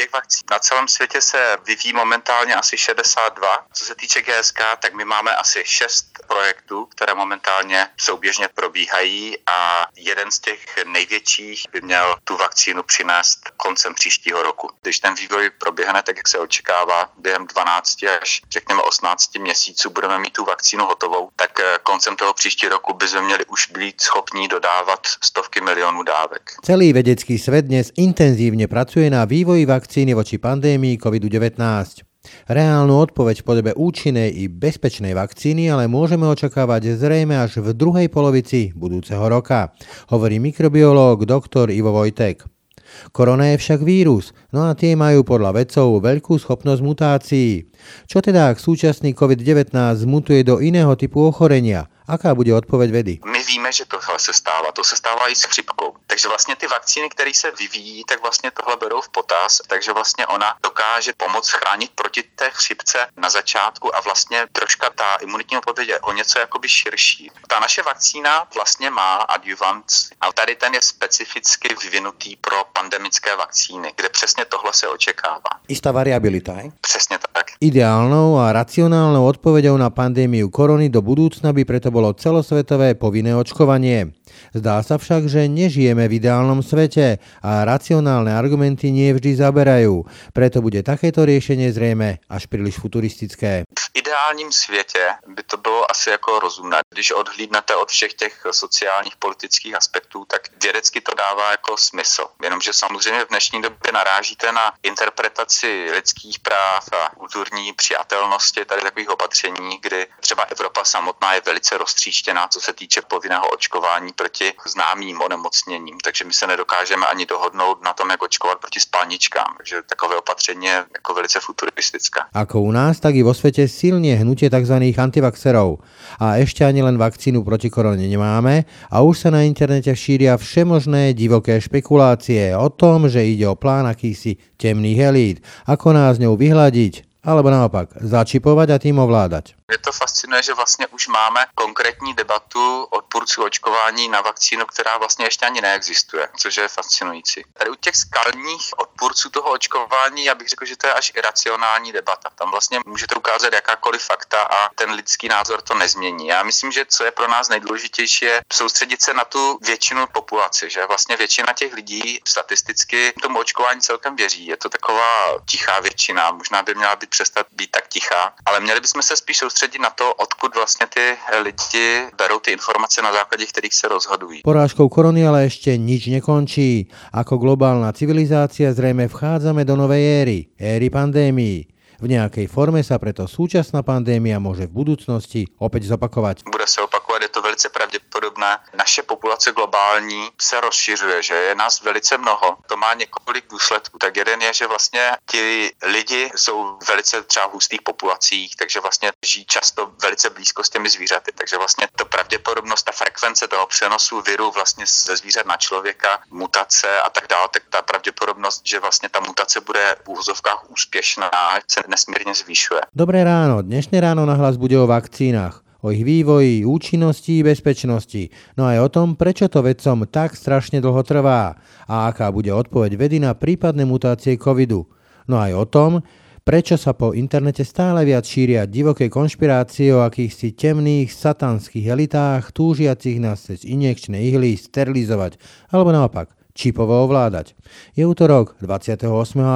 těch vakcín na celém světě se vyvíjí momentálně asi 62. Co se týče GSK, tak my máme asi 6 projektů, které momentálně souběžně probíhají a jeden z těch největších by měl tu vakcínu přinést koncem příštího roku. Když ten vývoj proběhne tak, jak se očekává, během 12 až řekněme 18 měsíců budeme mít tu vakcínu hotovou, tak eh, koncem toho příštího roku by jsme měli už být schopní dodávat stovky milionů dávek. Celý vedecký svet dnes intenzívne pracuje na vývoji vakcíny voči pandémii COVID-19. Reálnu odpoveď v podobe účinnej i bezpečnej vakcíny ale môžeme očakávať zrejme až v druhej polovici budúceho roka, hovorí mikrobiológ dr. Ivo Vojtek. Korona je však vírus, no a tie majú podľa vedcov veľkú schopnosť mutácií. Čo teda, ak súčasný COVID-19 mutuje do iného typu ochorenia? Aká bude odpověď vedy? Víme, že tohle se stává. To se stává i s chřipkou. Takže vlastně ty vakcíny, které se vyvíjí, tak vlastně tohle berou v potaz. Takže vlastně ona dokáže pomoct chránit proti té chřipce na začátku a vlastně troška ta imunitní odpověď je o něco jakoby širší. Ta naše vakcína vlastně má adjuvant a tady ten je specificky vyvinutý pro pandemické vakcíny, kde přesně tohle se očekává. Istá variabilita, je? Přesně tak. Ideálnou a racionálnou odpověďou na pandémiu korony do budúcna by preto bolo celosvetové povinné očkovanie. Zdá sa však, že nežijeme v ideálnom svete a racionálne argumenty nie vždy zaberajú. Preto bude takéto riešenie zrejme až príliš futuristické. V ideálním světě by to bylo asi jako rozumné. Když odhlídnete od všech těch sociálních, politických aspektů, tak vědecky to dává jako smysl. Jenomže samozřejmě v dnešní době narážíte na interpretaci lidských práv a kulturní přijatelnosti tady takových opatření, kdy třeba Evropa samotná je velice roztříštěná, co se týče povinného očkování proti známým onemocněním. Takže my se nedokážeme ani dohodnout na tom, jak očkovat proti spalničkám. Takže takové opatření je jako velice futuristické. Ako u nás, tak i vo svete silne hnutie tzv. antivaxerov. A ešte ani len vakcínu proti korone nemáme a už sa na internete šíria všemožné divoké špekulácie o tom, že ide o plán akýsi temných elít, ako nás ňou vyhľadiť, alebo naopak začipovať a tým ovládať. Mě to fascinuje, že vlastně už máme konkrétní debatu odpůrců očkování na vakcínu, která vlastně ještě ani neexistuje, což je fascinující. Tady u těch skalních odpůrců toho očkování, já bych řekl, že to je až iracionální debata. Tam vlastně můžete ukázat jakákoliv fakta a ten lidský názor to nezmění. Já myslím, že co je pro nás nejdůležitější, je soustředit se na tu většinu populace, že vlastně většina těch lidí statisticky tomu očkování celkem věří. Je to taková tichá většina, možná by měla být přestat být tak tichá, ale měli bychom se spíš soustředit soustředit na to, odkud vlastně ty lidi berou ty informace, na základě kterých se rozhodují. Porážkou korony ale ešte nič nekončí. Ako globálna civilizácia zrejme vchádzame do novej éry, éry pandémií. V nejakej forme sa preto súčasná pandémia môže v budúcnosti opäť zopakovať. Bude se opakovat, je to velice pravděpodobné. Naše populace globální se rozšiřuje, že je nás velice mnoho. To má několik důsledků. Tak jeden je, že vlastně ti lidi jsou velice třeba v hustých populacích, takže vlastně žijí často velice blízko s těmi zvířaty. Takže vlastně to pravděpodobnost, ta frekvence toho přenosu viru vlastně ze zvířat na člověka, mutace a tak dále, tak ta pravděpodobnost, že vlastně ta mutace bude v úvozovkách úspěšná, se nesmírně zvyšuje. Dobré ráno, dnešné ráno na hlas bude o vakcínach o ich vývoji, účinnosti i bezpečnosti, no aj o tom, prečo to vedcom tak strašne dlho trvá a aká bude odpoveď vedy na prípadné mutácie covidu. No aj o tom, prečo sa po internete stále viac šíria divoké konšpirácie o akýchsi temných satanských elitách túžiacich nás cez injekčné ihly sterilizovať, alebo naopak, čipovo ovládať. Je útorok 28.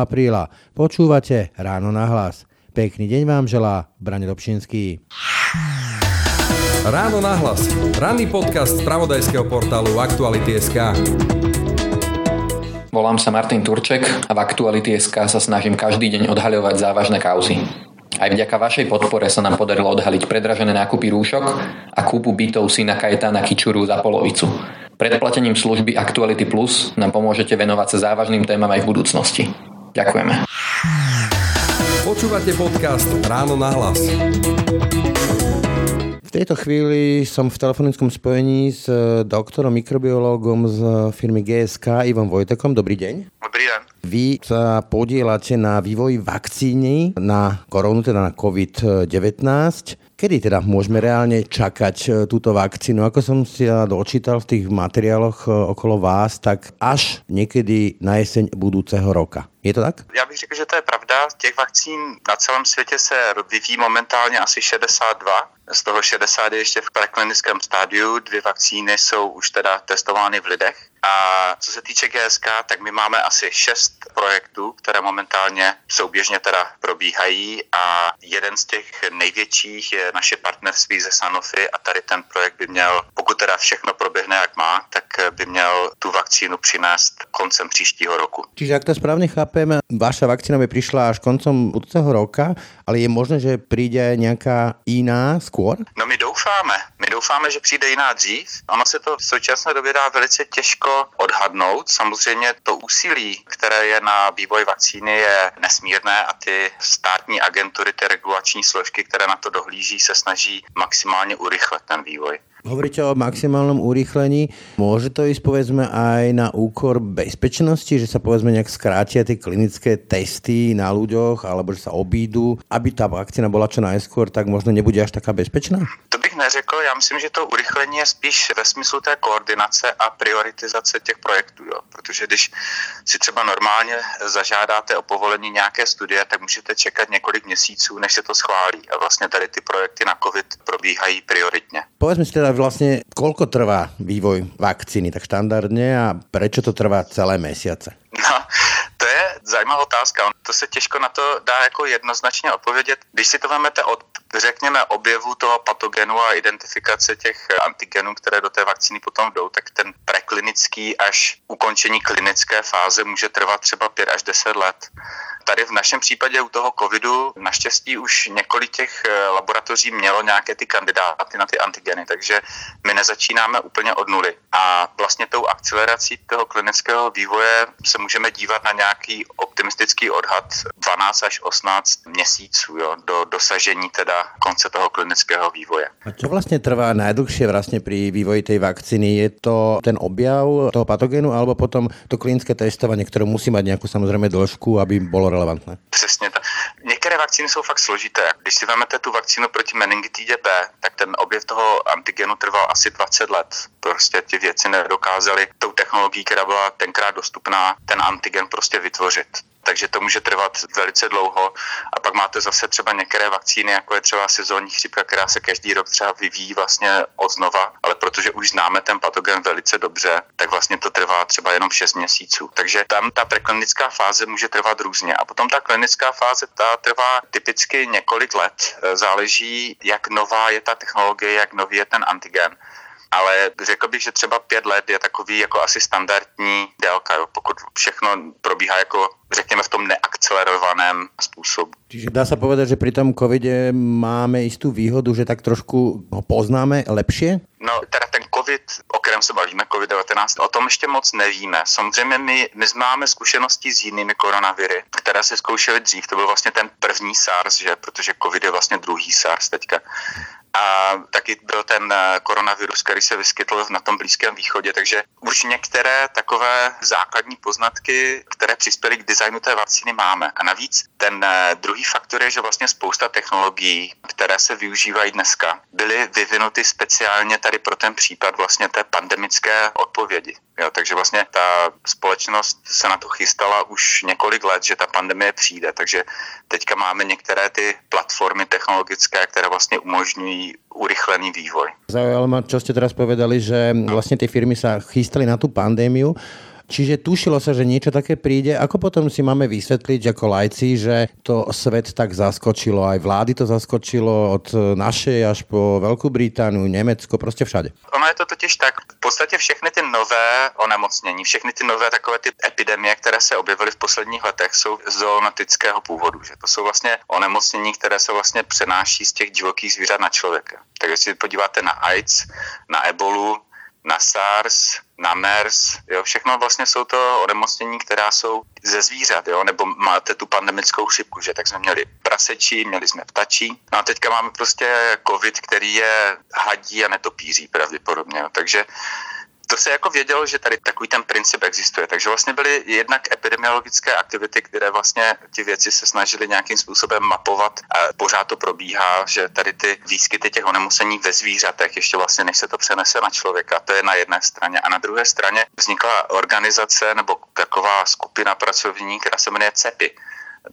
apríla. Počúvate Ráno na hlas. Pekný deň vám želá Brane Dobšinský. Ráno na hlas. Ranný podcast z pravodajského portálu Aktuality.sk. Volám sa Martin Turček a v Aktuality.sk sa snažím každý deň odhaľovať závažné kauzy. Aj vďaka vašej podpore sa nám podarilo odhaliť predražené nákupy rúšok a kúpu bytov syna Kajetána Kičuru za polovicu. Predplatením služby Actuality Plus nám pomôžete venovať sa závažným témam aj v budúcnosti. Ďakujeme. Počúvate podcast Ráno na hlas tejto chvíli som v telefonickom spojení s eh, doktorom mikrobiológom z firmy GSK Ivom Vojtekom. Dobrý deň. Dobrý deň. Vy sa podielate na vývoji vakcíny na koronu, teda na COVID-19. Kedy teda môžeme reálne čakať eh, túto vakcínu? Ako som si ja dočítal v tých materiáloch eh, okolo vás, tak až niekedy na jeseň budúceho roka. Je to tak? Já bych řekl, že to je pravda. Těch vakcín na celém světě se vyvíjí momentálně asi 62 z toho 60 je ještě v preklinickém stádiu, dvě vakcíny jsou už teda testovány v lidech. A co se týče GSK, tak my máme asi šest projektů, které momentálně souběžně teda probíhají a jeden z těch největších je naše partnerství ze Sanofi a tady ten projekt by měl, pokud teda všechno proběhne jak má, tak by měl tu vakcínu přinést koncem příštího roku. Čiže jak to správně chápeme, vaša vakcína by přišla až koncem budoucího roka, ale je možné, že přijde nějaká jiná skôr? No my doufáme. My doufáme, že přijde jiná dřív. Ono se to v současné době dá velice těžko odhadnout. Samozřejmě to úsilí, které je na vývoj vakcíny, je nesmírné a ty státní agentury, ty regulační složky, které na to dohlíží, se snaží maximálně urychlit ten vývoj. Hovoríte o maximálnom urýchlení. Môže to ísť povedzme aj na úkor bezpečnosti, že sa povedzme nejak skrátia tie klinické testy na ľuďoch alebo že sa obídu, aby tá vakcína bola čo najskôr, tak možno nebude až taká bezpečná? To bych neřekl, já myslím, že to urychlení je spíš ve smyslu té koordinace a prioritizace těch projektů, jo. protože když si třeba normálně zažádáte o povolení nějaké studie, tak můžete čekat několik měsíců, než se to schválí a vlastně tady ty projekty na COVID probíhají prioritně. Povedzme si teda vlastne, koľko trvá vývoj vakcíny tak štandardne a prečo to trvá celé mesiace? No, zajímavá otázka. To se těžko na to dá jako jednoznačně odpovědět. Když si to vezmete od, řekněme, objevu toho patogenu a identifikace těch antigenů, které do té vakcíny potom jdou, tak ten preklinický až ukončení klinické fáze může trvat třeba 5 až 10 let. Tady v našem případě u toho covidu naštěstí už několik těch eh, laboratoří mělo nějaké ty kandidáty na ty antigeny, takže my nezačínáme úplně od nuly. A vlastně tou akcelerací toho klinického vývoje se můžeme dívat na nějaký optimistický odhad 12 až 18 měsíců jo, do dosažení teda konce toho klinického vývoje. A co vlastně trvá najdlhšie vlastně při vývoji té vakcíny? Je to ten objav toho patogenu alebo potom to klinické testování, které musí mít nějakou samozřejmě dĺžku, aby bylo relevantné? Přesně tak. Některé vakcíny jsou fakt složité. Když si vezmete tu vakcínu proti meningitidě B, tak ten objev toho antigenu trval asi 20 let. Prostě ty věci nedokázaly tou technologií, která byla tenkrát dostupná, ten antigen prostě vytvořit takže to může trvat velice dlouho. A pak máte zase třeba některé vakcíny, jako je třeba sezónní chřipka, která se každý rok třeba vyvíjí vlastně od znova, ale protože už známe ten patogen velice dobře, tak vlastně to trvá třeba jenom 6 měsíců. Takže tam ta preklinická fáze může trvat různě. A potom ta klinická fáze ta trvá typicky několik let. Záleží, jak nová je ta technologie, jak nový je ten antigen ale řekl bych, že třeba pět let je takový jako asi standardní délka, jo, pokud všechno probíhá jako řekněme v tom neakcelerovaném způsobu. Čiže dá se povedat, že při tom covide máme jistou výhodu, že tak trošku ho poznáme lepšie? No, teda ten covid, o kterém se bavíme, covid-19, o tom ještě moc nevíme. Samozřejmě my, my máme zkušenosti s jinými koronaviry, které se zkoušely dřív. To byl vlastně ten první SARS, že? protože covid je vlastně druhý SARS teďka a taky byl ten eh, koronavirus, který se vyskytl na tom Blízkém východě, takže už některé takové základní poznatky, které přispěly k designu té vakcíny máme. A navíc ten eh, druhý faktor je, že vlastně spousta technologií, které se využívají dneska, byly vyvinuty speciálně tady pro ten případ vlastně té pandemické odpovědi. Jo, takže vlastně ta společnost se na to chystala už několik let, že ta pandemie přijde, takže teďka máme některé ty platformy technologické, které vlastně umožňují urychlený vývoj. Zaujalo ma, čo ste teraz povedali, že vlastně ty firmy sa chystali na tu pandémiu. Čiže tušilo sa, že niečo také príde. Ako potom si máme vysvetliť ako lajci, že to svet tak zaskočilo, aj vlády to zaskočilo od našej až po Veľkú Britániu, Německo, prostě všade. Ono je to totiž tak, v podstatě všechny ty nové onemocnění, všechny ty nové takové ty epidemie, které se objevily v posledních letech, jsou zoonotického původu. Že to jsou vlastně onemocnění, které se vlastně přenáší z těch divokých zvířat na člověka. Tak když si podíváte na AIDS, na ebolu, na SARS, na MERS, jo, všechno vlastně jsou to onemocnění, která jsou ze zvířat, jo, nebo máte tu pandemickou chřipku, že? Tak jsme měli prasečí, měli jsme ptačí, no a teďka máme prostě covid, který je hadí a netopíří pravděpodobně, jo, takže To se jako vědělo, že tady takový ten princip existuje. Takže vlastně byly jednak epidemiologické aktivity, které vlastně ty věci se snažili nějakým způsobem mapovat a pořád to probíhá, že tady ty výskyty těch onemocnění ve zvířatech, ještě vlastně než se to přenese na člověka, to je na jedné straně. A na druhé straně vznikla organizace nebo taková skupina pracovní, která se jmenuje CEPI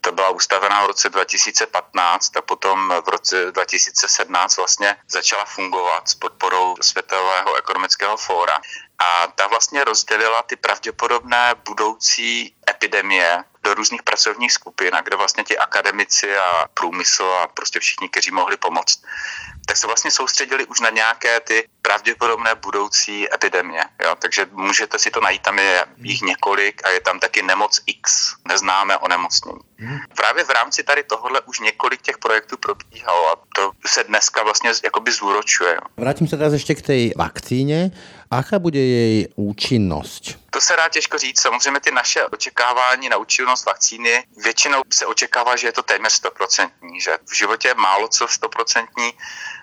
to byla ustavená v roce 2015 a potom v roce 2017 vlastně začala fungovat s podporou Světového ekonomického fóra. A ta vlastně rozdělila ty pravděpodobné budoucí epidemie do různých pracovních skupin, kde vlastně ti akademici a průmysl a prostě všichni, kteří mohli pomoct, tak se vlastně soustředili už na nějaké ty pravděpodobné budoucí epidemie. Jo? Takže můžete si to najít, tam je jich několik a je tam taky nemoc X, neznámé onemocnění. Hmm. Právě v rámci tady tohohle už několik těch projektů probíhalo a to se dneska vlastně jakoby zúročuje. Vrátím se teraz ještě k té vakcíně. Aká bude její účinnost? To se dá těžko říct. Samozřejmě ty naše očekávání na účinnost vakcíny, většinou se očekává, že je to téměř stoprocentní, že v životě je málo co stoprocentní.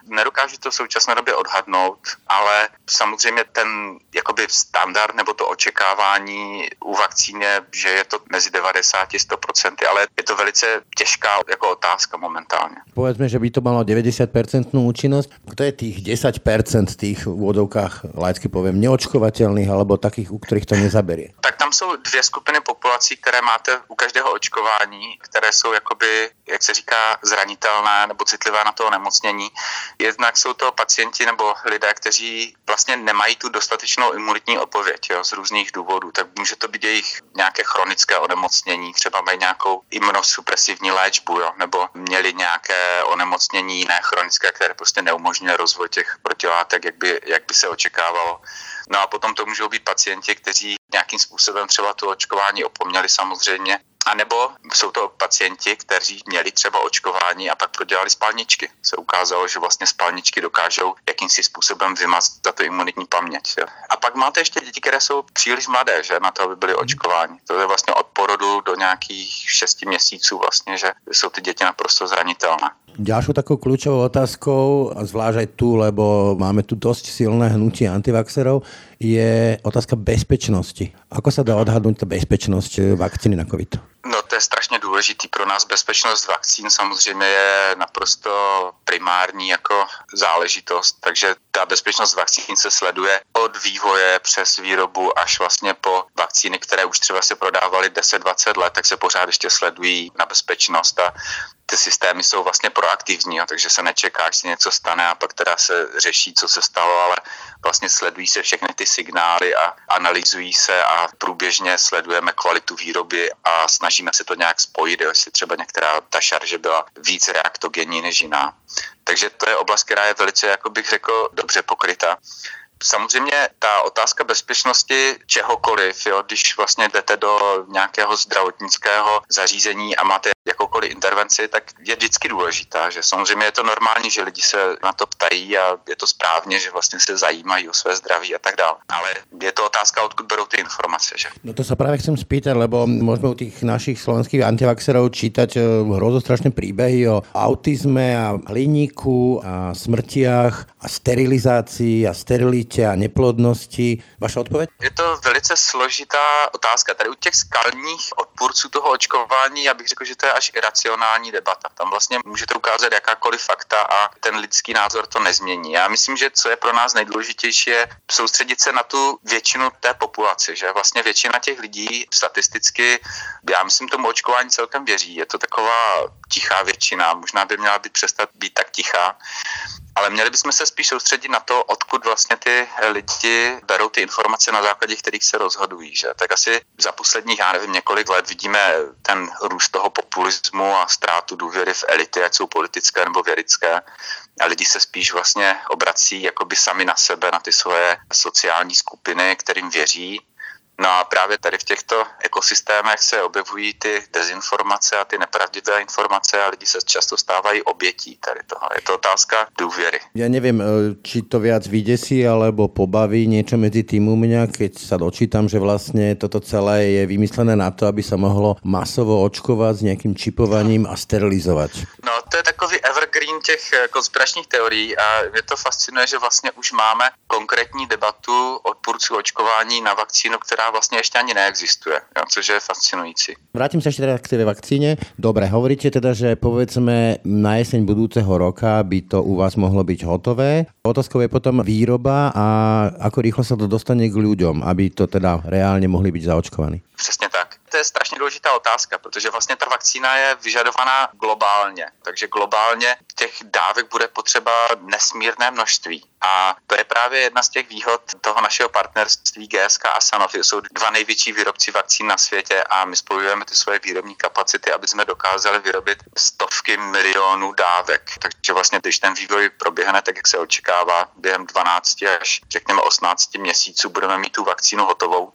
Nedokážu to v současné době odhadnout, ale samozřejmě ten jakoby standard nebo to očekávání u vakcíny, že je to mezi 90 a 100%, ale je to velice těžká jako otázka momentálně. Povedzme, že by to malo 90% účinnost. Kto je tých 10% tých v úvodovkách, laicky poviem, neočkovateľných alebo takých, u ktorých to nezaberie? Tak tam jsou dvě skupiny populací, které máte u každého očkování, které jsou jakoby, jak se říká, zranitelné nebo citlivé na to onemocnění. Jednak jsou to pacienti nebo lidé, kteří vlastně nemají tu dostatečnou imunitní odpověď jo, z různých důvodů. Tak může to být jejich nějaké chronické onemocnění, třeba mají nějakou imunosupresivní léčbu, jo, nebo měli nějaké onemocnění jiné chronické, které prostě neumožňuje rozvoj těch protilátek, jak by, jak by se očekávalo. No a potom to můžou být pacienti, kteří nějakým způsobem třeba to očkování opomněli samozřejmě, a nebo jsou to pacienti, kteří měli třeba očkování a pak prodělali spalničky. Se ukázalo, že vlastně spalničky dokážou jakýmsi způsobem vymazat tu imunitní paměť. Jo. A pak máte ještě děti, které jsou příliš mladé, že na to, aby byly očkováni. To je vlastně od porodu do nějakých 6 měsíců vlastně, že jsou ty děti naprosto zranitelné. Ďalšou takou kľúčovou otázkou, a zvlášť aj tu, lebo máme tu dosť silné hnutie antivaxerov, je otázka bezpečnosti. Ako sa dá odhadnúť tá bezpečnosť vakcíny na COVID? No to je strašně důležitý pro nás. Bezpečnost vakcín samozřejmě je naprosto primární jako záležitost, takže ta bezpečnost vakcín se sleduje od vývoje přes výrobu až vlastně po vakcíny, které už třeba se prodávaly 10-20 let, tak se pořád ještě sledují na bezpečnost a ty systémy jsou vlastně proaktivní, jo, takže se nečeká, až se něco stane a pak teda se řeší, co se stalo, ale vlastně sledují se všechny ty signály a analyzují se a průběžně sledujeme kvalitu výroby a snažíme se to nějak spojit, jo, jestli třeba některá ta šarže byla víc reaktogenní než jiná. Takže to je oblast, která je velice, jako bych řekl, dobře pokryta. Samozřejmě ta otázka bezpečnosti čehokoliv, jo, když vlastně jdete do nějakého zdravotnického zařízení a máte jakoukoliv intervenci, tak je vždycky důležitá. Že samozřejmě je to normální, že lidi se na to ptají a je to správně, že vlastně se zajímají o své zdraví a tak dále. Ale je to otázka, odkud berou ty informace. Že? No to se právě chcem spýtať, lebo můžeme u těch našich slovenských antivaxerov čítať eh, hrozostrašné příběhy o autizme a hliníku a smrtiach a sterilizácii a sterilitě a neplodnosti. Vaša odpověď? Je to velice složitá otázka. Tady u těch skalních odpůrců toho očkování, já bych řekl, že to je až iracionální debata. Tam vlastně můžete ukázat jakákoliv fakta a ten lidský názor to nezmění. Já myslím, že co je pro nás nejdůležitější, je soustředit se na tu většinu té populace, že vlastně většina těch lidí statisticky, já myslím, tomu očkování celkem věří. Je to taková tichá většina, možná by měla být přestat být tak tichá ale měli bychom se spíš soustředit na to, odkud vlastně ty lidi berou ty informace, na základě kterých se rozhodují. Že? Tak asi za posledních, já nevím, několik let vidíme ten růst toho populismu a ztrátu důvěry v elity, ať jsou politické nebo vědické. A lidi se spíš vlastně obrací jakoby sami na sebe, na ty svoje sociální skupiny, kterým věří No a právě tady v těchto ekosystémech se objevují ty dezinformace a ty nepravdivé informace a lidi se často stávají obětí tady toho. Je to otázka důvěry. Já nevím, e, či to viac vydesí alebo pobaví niečo medzi tým u mňa, keď sa dočítam, že vlastne toto celé je vymyslené na to, aby sa mohlo masovo očkovať s nejakým čipovaním a sterilizovať. No to je takový evergreen těch eh, konspiračních teorií a mě to fascinuje, že vlastně už máme konkrétní debatu odpůrců očkování na vakcínu, která vlastně ještě ani neexistuje, jo, což je fascinující. Vrátím se ještě teda k té vakcíně. Dobre, hovoríte teda, že povedzme na jeseň budúceho roka by to u vás mohlo byť hotové. Otázkou je potom výroba a ako rýchlo sa to dostane k ľuďom, aby to teda reálně mohli být zaočkovaní. Přesně. To je strašně důležitá otázka, protože vlastně ta vakcína je vyžadovaná globálně. Takže globálně těch dávek bude potřeba nesmírné množství. A to je právě jedna z těch výhod toho našeho partnerství GSK a Sanofi. Jsou dva největší výrobci vakcín na světě a my spojujeme ty svoje výrobní kapacity, aby jsme dokázali vyrobit stovky milionů dávek. Takže vlastně, když ten vývoj proběhne tak, jak se očekává, během 12 až řekněme 18 měsíců budeme mít tu vakcínu hotovou,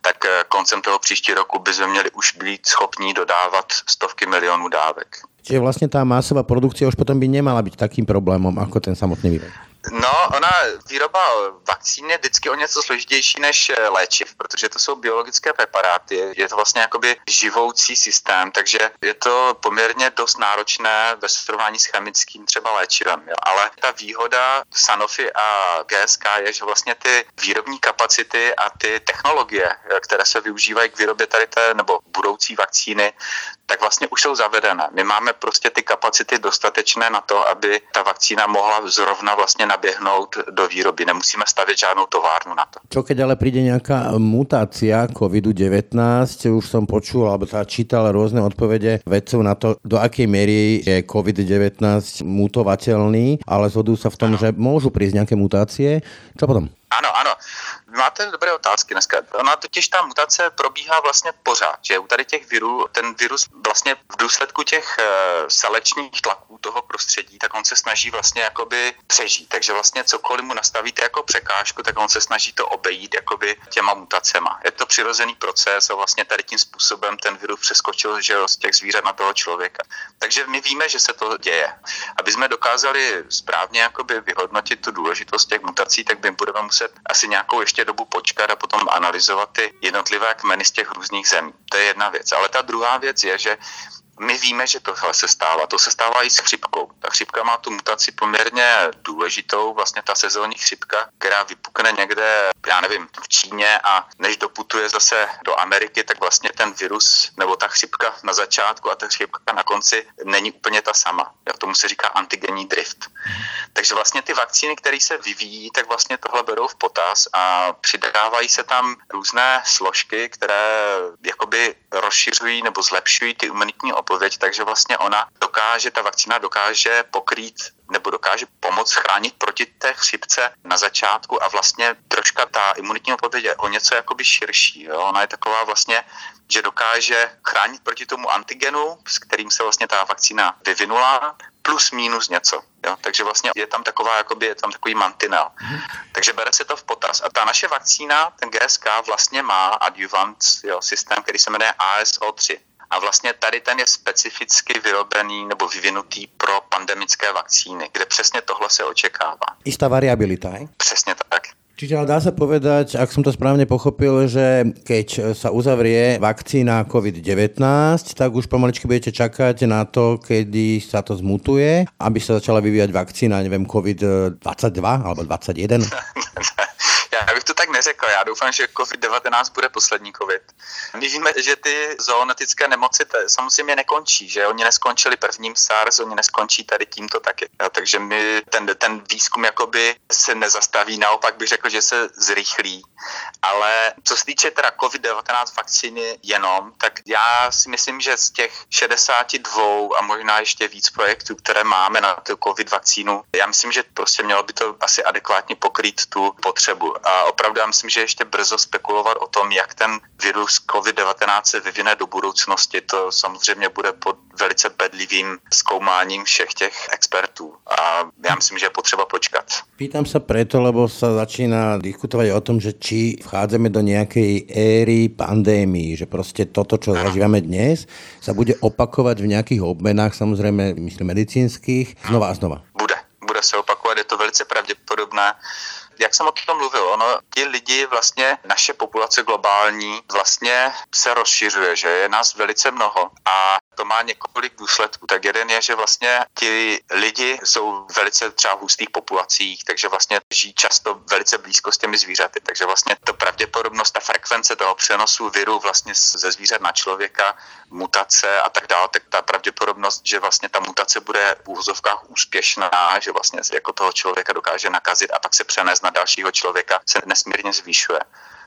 tak eh, koncem toho příští roku by jsme měli už být schopní dodávat stovky milionů dávek. Čiže vlastně ta masová produkce už potom by nemala být takým problémem, jako ten samotný vývoj. No, ona výroba vakcín je vždycky o něco složitější než eh, léčiv, protože to jsou biologické preparáty. Je to vlastně jakoby živoucí systém, takže je to poměrně dost náročné ve srovnání s chemickým třeba léčivem. Jo. Ale ta výhoda Sanofi a GSK je, že vlastně ty výrobní kapacity a ty technologie, které se využívají k výrobě tady té nebo budoucí vakcíny, tak vlastně už jsou zavedené. My máme prostě ty kapacity dostatečné na to, aby ta vakcína mohla zrovna vlastně naběhnout do výroby. Nemusíme stavět žádnou továrnu na to. Čo keď ale přijde nějaká mutácia COVID-19, už jsem počul, alebo teda čítal různé odpovědi vedců na to, do jaké míry je COVID-19 mutovatelný, ale zhodují se v tom, ano. že můžu přijít nějaké mutácie. Co potom? Ano, ano. Máte dobré otázky dneska. Ona totiž ta mutace probíhá vlastně pořád, že u tady těch virů, ten virus vlastně v důsledku těch uh, selečních tlaků toho prostředí, tak on se snaží vlastně jakoby přežít. Takže vlastně cokoliv mu nastavíte jako překážku, tak on se snaží to obejít jakoby těma mutacema. Je to přirozený proces a vlastně tady tím způsobem ten virus přeskočil že z těch zvířat na toho člověka. Takže my víme, že se to děje. Aby jsme dokázali správně jakoby vyhodnotit tu důležitost těch mutací, tak by budeme muset asi nějakou ještě dobu počkat a potom analyzovat ty jednotlivé kmeny z těch různých zemí. To je jedna věc. Ale ta druhá věc je, že my víme, že tohle se stává. To se stává i s chřipkou. Ta chřipka má tu mutaci poměrně důležitou, vlastně ta sezónní chřipka, která vypukne někde, já nevím, v Číně a než doputuje zase do Ameriky, tak vlastně ten virus nebo ta chřipka na začátku a ta chřipka na konci není úplně ta sama. Jo, tomu se říká antigenní drift. Takže vlastně ty vakcíny, které se vyvíjí, tak vlastně tohle berou v potaz a přidávají se tam různé složky, které jakoby rozšiřují nebo zlepšují ty imunitní odpověď, takže vlastně ona dokáže, ta vakcína dokáže pokrýt nebo dokáže pomoct chránit proti té chřipce na začátku a vlastně troška ta imunitní odpověď je o něco jakoby širší. Jo? Ona je taková vlastně, že dokáže chránit proti tomu antigenu, s kterým se vlastně ta vakcína vyvinula, plus minus něco. Jo? Takže vlastně je tam taková, jakoby, je tam takový mantinel. Takže bere se to v potaz. A ta naše vakcína, ten GSK, vlastně má adjuvant jo, systém, který se jmenuje ASO3. A vlastně tady ten je specificky vyrobený nebo vyvinutý pro pandemické vakcíny, kde přesně tohle se očekává. Istá variabilita, je? Přesně tak. Čiže ale dá sa povedať, ak som to správne pochopil, že keď sa uzavrie vakcína COVID-19, tak už pomaličky budete čakať na to, kedy sa to zmutuje, aby sa začala vyvíjať vakcína, neviem, COVID-22 alebo 21. Já bych to tak neřekl. Já doufám, že COVID-19 bude poslední COVID. My víme, že ty zoonetické nemoci samozřejmě nekončí, že oni neskončili prvním SARS, oni neskončí tady tímto taky. Jo, takže my ten, ten výzkum jakoby se nezastaví, naopak bych řekl, že se zrychlí. Ale co se týče teda COVID-19 vakcíny jenom, tak já si myslím, že z těch 62 a možná ještě víc projektů, které máme na tu COVID vakcínu, já myslím, že prostě mělo by to asi adekvátně pokrýt tu potřebu. A opravdu já myslím, že ještě brzo spekulovat o tom, jak ten virus COVID-19 se vyvine do budoucnosti, to samozřejmě bude pod velice bedlivým zkoumáním všech těch expertů. A já myslím, že je potřeba počkat. Pýtam se preto, lebo se začíná diskutovat o tom, že či vchádzame do nějaké éry pandémii, že prostě toto, čo zažíváme dnes, se bude opakovat v nějakých obmenách, samozřejmě myslím medicínských, znova a znova. Bude, bude se opakovat, je to velice pravděpodobné jak jsem o tom mluvil, ono, ti lidi vlastně, naše populace globální vlastně se rozšiřuje, že je nás velice mnoho a to má několik důsledků. Tak jeden je, že vlastně ti lidi jsou velice třeba v hustých populacích, takže vlastně žijí často velice blízko s těmi zvířaty. Takže vlastně to pravděpodobnost, ta frekvence toho přenosu viru vlastně ze zvířat na člověka, mutace a tak dále, tak ta pravděpodobnost, že vlastně ta mutace bude v úvozovkách úspěšná, že vlastně jako toho člověka dokáže nakazit a pak se přenést na dalšího člověka, se nesmírně zvýšuje.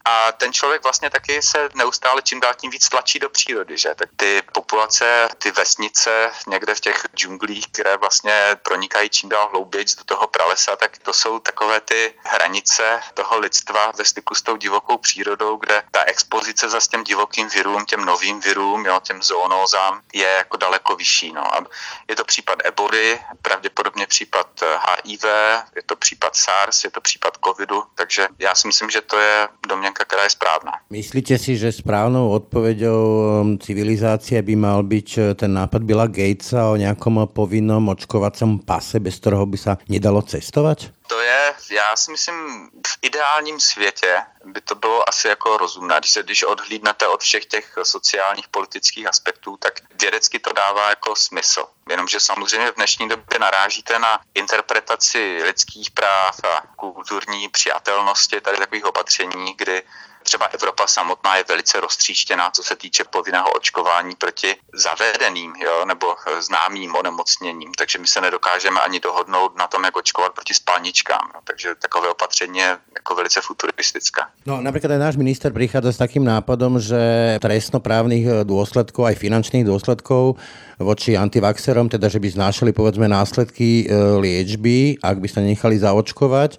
A ten člověk vlastně taky se neustále čím dál tím víc tlačí do přírody, že? Tak ty populace, ty vesnice někde v těch džunglích, které vlastně pronikají čím dál hlouběji do toho pralesa, tak to jsou takové ty hranice toho lidstva ve styku s tou divokou přírodou, kde ta expozice za těm divokým virům, těm novým virům, jo, těm zoonózám je jako daleko vyšší. No. A je to případ eboli, pravděpodobně případ HIV, je to případ SARS, je to případ covidu, takže já si myslím, že to je domněnka myšlienka, ktorá je správna. Myslíte si, že správnou odpoveďou um, civilizácie by mal byť uh, ten nápad Billa Gatesa o nejakom povinnom očkovacom pase, bez ktorého by sa nedalo cestovať? To je, já si myslím, v ideálním světě by to bylo asi jako rozumné. Když se když odhlídnete od všech těch sociálních, politických aspektů, tak vědecky to dává jako smysl. Jenomže samozřejmě v dnešní době narážíte na interpretaci lidských práv a kulturní přijatelnosti tady takových opatření, kdy Třeba Evropa samotná je velice roztříštěná, co se týče povinného očkování proti zavedeným jo, nebo známým onemocněním, takže my se nedokážeme ani dohodnout na tom, jak očkovat proti spalničkám. Jo. Takže takové opatření je jako velice futuristické. No například náš minister přichází s takým nápadom, že trestnoprávnych důsledků a finančných důsledků voči antivaxerom, teda že by znášali povedzme následky e, liečby, ak by sa nechali zaočkovať.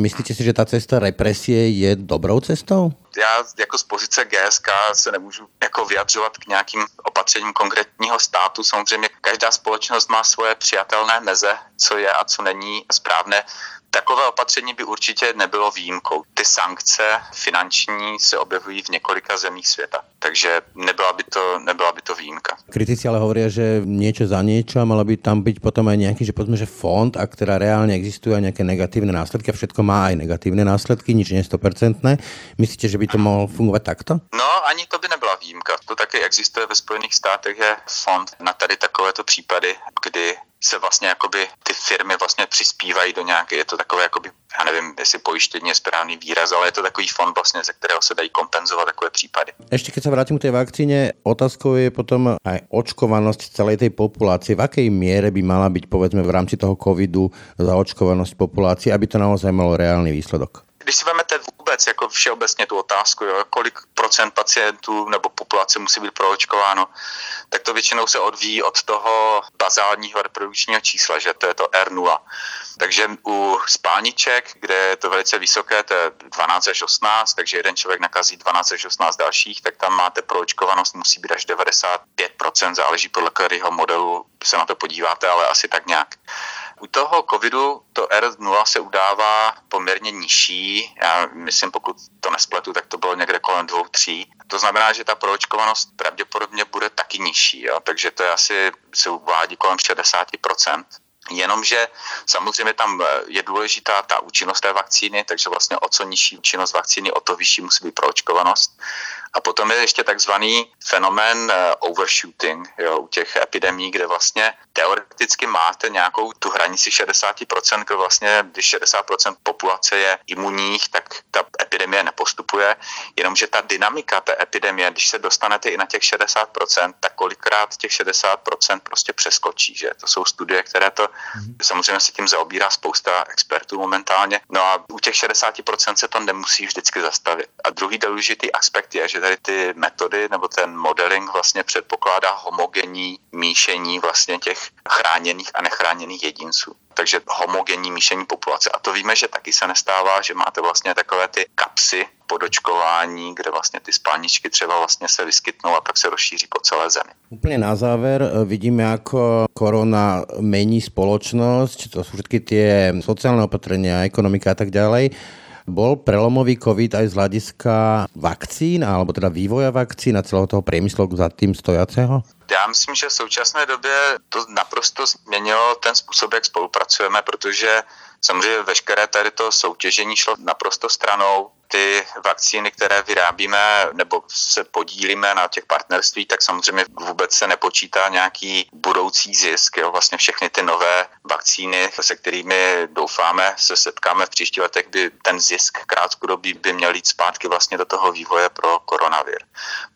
Myslíte si, že ta cesta represie je dobrou cestou? Já jako z pozice GSK se nemůžu jako vyjadřovat k nějakým opatřením konkrétního státu. Samozřejmě každá společnost má svoje přijatelné meze, co je a co není správné. Takové opatření by určitě nebylo výjimkou. Ty sankce finanční se objevují v několika zemích světa, takže nebyla by to, nebyla by to výjimka. Kritici ale hovoria, že něco za něco, malo by tam být potom aj nějaký, že povedzme, že fond, a která reálně existuje a nějaké negatívne následky a všetko má aj negatívne následky, nič nie je 100%. Myslíte, že by to mohlo fungovat takto? No, ani to by nebyla výjimka. To taky existuje ve Spojených státech, je fond na tady takovéto případy, kdy se vlastně jakoby ty firmy vlastně přispívají do nějaké, je to takové jakoby, já nevím, jestli pojištění je správný výraz, ale je to takový fond vlastně, ze kterého se dají kompenzovat takové případy. Ještě když se vrátím k té vakcíně, otázkou je potom aj očkovanost celé té populace. V jaké míře by mala být, povedzme, v rámci toho covidu zaočkovanost populace, aby to naozaj malo reálný výsledok? Když si vezmete vůbec jako všeobecně tu otázku, jo, kolik procent pacientů nebo populace musí být proočkováno, tak to většinou se odvíjí od toho bazálního reprodukčního čísla, že to je to R0. Takže u spálniček, kde je to velice vysoké, to je 12 až 18, takže jeden člověk nakazí 12 až 18 dalších, tak tam máte proočkovanost, musí být až 95%, záleží podle kterého modelu se na to podíváte, ale asi tak nějak. U toho covidu to R0 se udává poměrně nižší. Já myslím, pokud to nespletu, tak to bylo někde kolem dvou, tří. To znamená, že ta proočkovanost pravděpodobně bude taky nižší. Jo? Takže to je asi, se uvádí kolem 60%. Jenomže samozřejmě tam je důležitá ta účinnost té vakcíny, takže vlastně o co nižší účinnost vakcíny, o to vyšší musí být proočkovanost. A potom je ještě takzvaný fenomén eh, overshooting jo, u těch epidemí, kde vlastně teoreticky máte nějakou tu hranici 60%, kde vlastně, když 60% populace je imunních, tak ta epidemie nepostupuje, jenomže ta dynamika té epidemie, když se dostanete i na těch 60%, tak kolikrát těch 60% prostě přeskočí, že? To jsou studie, které to, mm-hmm. samozřejmě se tím zaobírá spousta expertů momentálně, no a u těch 60% se to nemusí vždycky zastavit. A druhý důležitý aspekt je, že tady ty metody nebo ten modeling vlastně předpokládá homogenní míšení vlastně těch chráněných a nechráněných jedinců. Takže homogenní míšení populace. A to víme, že taky se nestává, že máte vlastně takové ty kapsy podočkování, kde vlastně ty spalničky třeba vlastně se vyskytnou a pak se rozšíří po celé zemi. Úplně na záver eh, vidíme, jako korona mení spoločnost, to všechny ty sociální opatření, ekonomika a tak dále. Bol prelomový COVID aj z hľadiska vakcín, alebo teda vývoja vakcín a celého toho priemyslu za tým stojaceho? Já myslím, že v současné době to naprosto změnilo ten způsob, jak spolupracujeme, protože samozřejmě veškeré tady to soutěžení šlo naprosto stranou ty vakcíny, které vyrábíme nebo se podílíme na těch partnerství, tak samozřejmě vůbec se nepočítá nějaký budoucí zisk. Jo. Vlastně všechny ty nové vakcíny, se kterými doufáme, se setkáme v příštích letech, by ten zisk krátkodobý by měl jít zpátky vlastně do toho vývoje pro koronavir.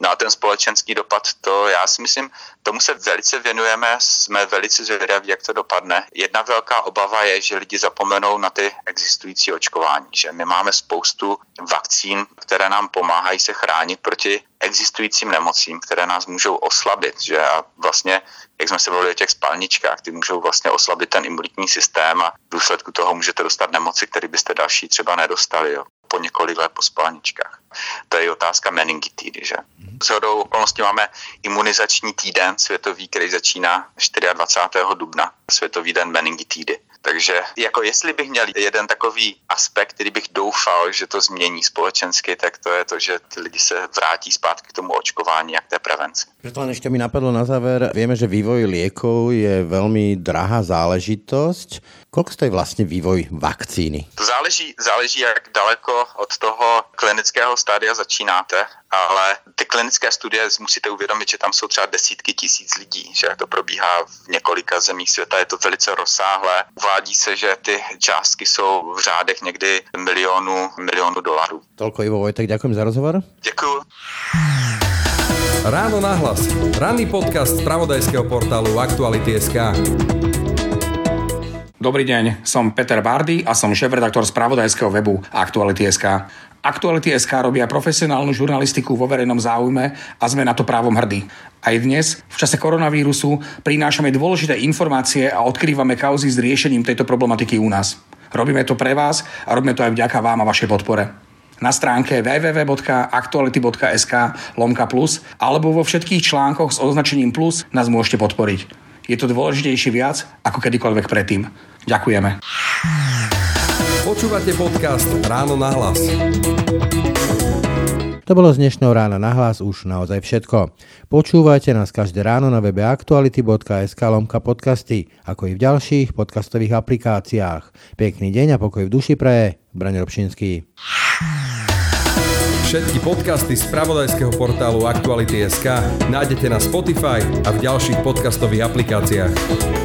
No a ten společenský dopad, to já si myslím, tomu se velice věnujeme, jsme velice zvědaví, jak to dopadne. Jedna velká obava je, že lidi zapomenou na ty existující očkování, že my máme spoustu vakcín, které nám pomáhají se chránit proti existujícím nemocím, které nás můžou oslabit. Že? A vlastně, jak jsme se bavili o těch spalničkách, ty můžou vlastně oslabit ten imunitní systém a v důsledku toho můžete dostat nemoci, které byste další třeba nedostali. Jo? po několik let po spalničkách. To je otázka meningitidy, že? S hodou okolností máme imunizační týden světový, který začíná 24. dubna, světový den meningitidy. Takže jako jestli bych měl jeden takový aspekt, který bych doufal, že to změní společensky, tak to je to, že ty lidi se vrátí zpátky k tomu očkování a k té prevenci. Preto len ešte mi napadlo na záver, vieme, že vývoj liekov je veľmi drahá záležitosť. Koľko stojí vlastně vývoj vakcíny? To záleží, záleží, jak daleko od toho klinického stádia začínáte, ale ty klinické studie musíte uvědomit, že tam jsou třeba desítky tisíc lidí, že to probíhá v několika zemích světa, je to velice rozsáhlé. Uvádí se, že ty částky jsou v řádech někdy milionů, milionů dolarů. Tolko Ivo Vojtek, ďakujem za rozhovor. Děkuji. Ráno nahlas. Ranný podcast z pravodajského portálu Aktuality.sk. Dobrý deň, som Peter Bardy a som šéf-redaktor spravodajského webu Aktuality.sk. Aktuality.sk robia profesionálnu žurnalistiku vo verejnom záujme a sme na to právom hrdí. Aj dnes, v čase koronavírusu, prinášame dôležité informácie a odkrývame kauzy s riešením tejto problematiky u nás. Robíme to pre vás a robíme to aj vďaka vám a vašej podpore. Na stránke www.aktuality.sk lomka plus alebo vo všetkých článkoch s označením plus nás môžete podporiť je to dôležitejšie viac ako kedykoľvek predtým. Ďakujeme. Počúvate podcast Ráno na hlas. To bolo z dnešného rána na hlas už naozaj všetko. Počúvajte nás každé ráno na webe aktuality.sk lomka podcasty, ako i v ďalších podcastových aplikáciách. Pekný deň a pokoj v duši pre Braň Robšinský. Všetky podcasty z pravodajského portálu Aktuality.sk nájdete na Spotify a v ďalších podcastových aplikáciách.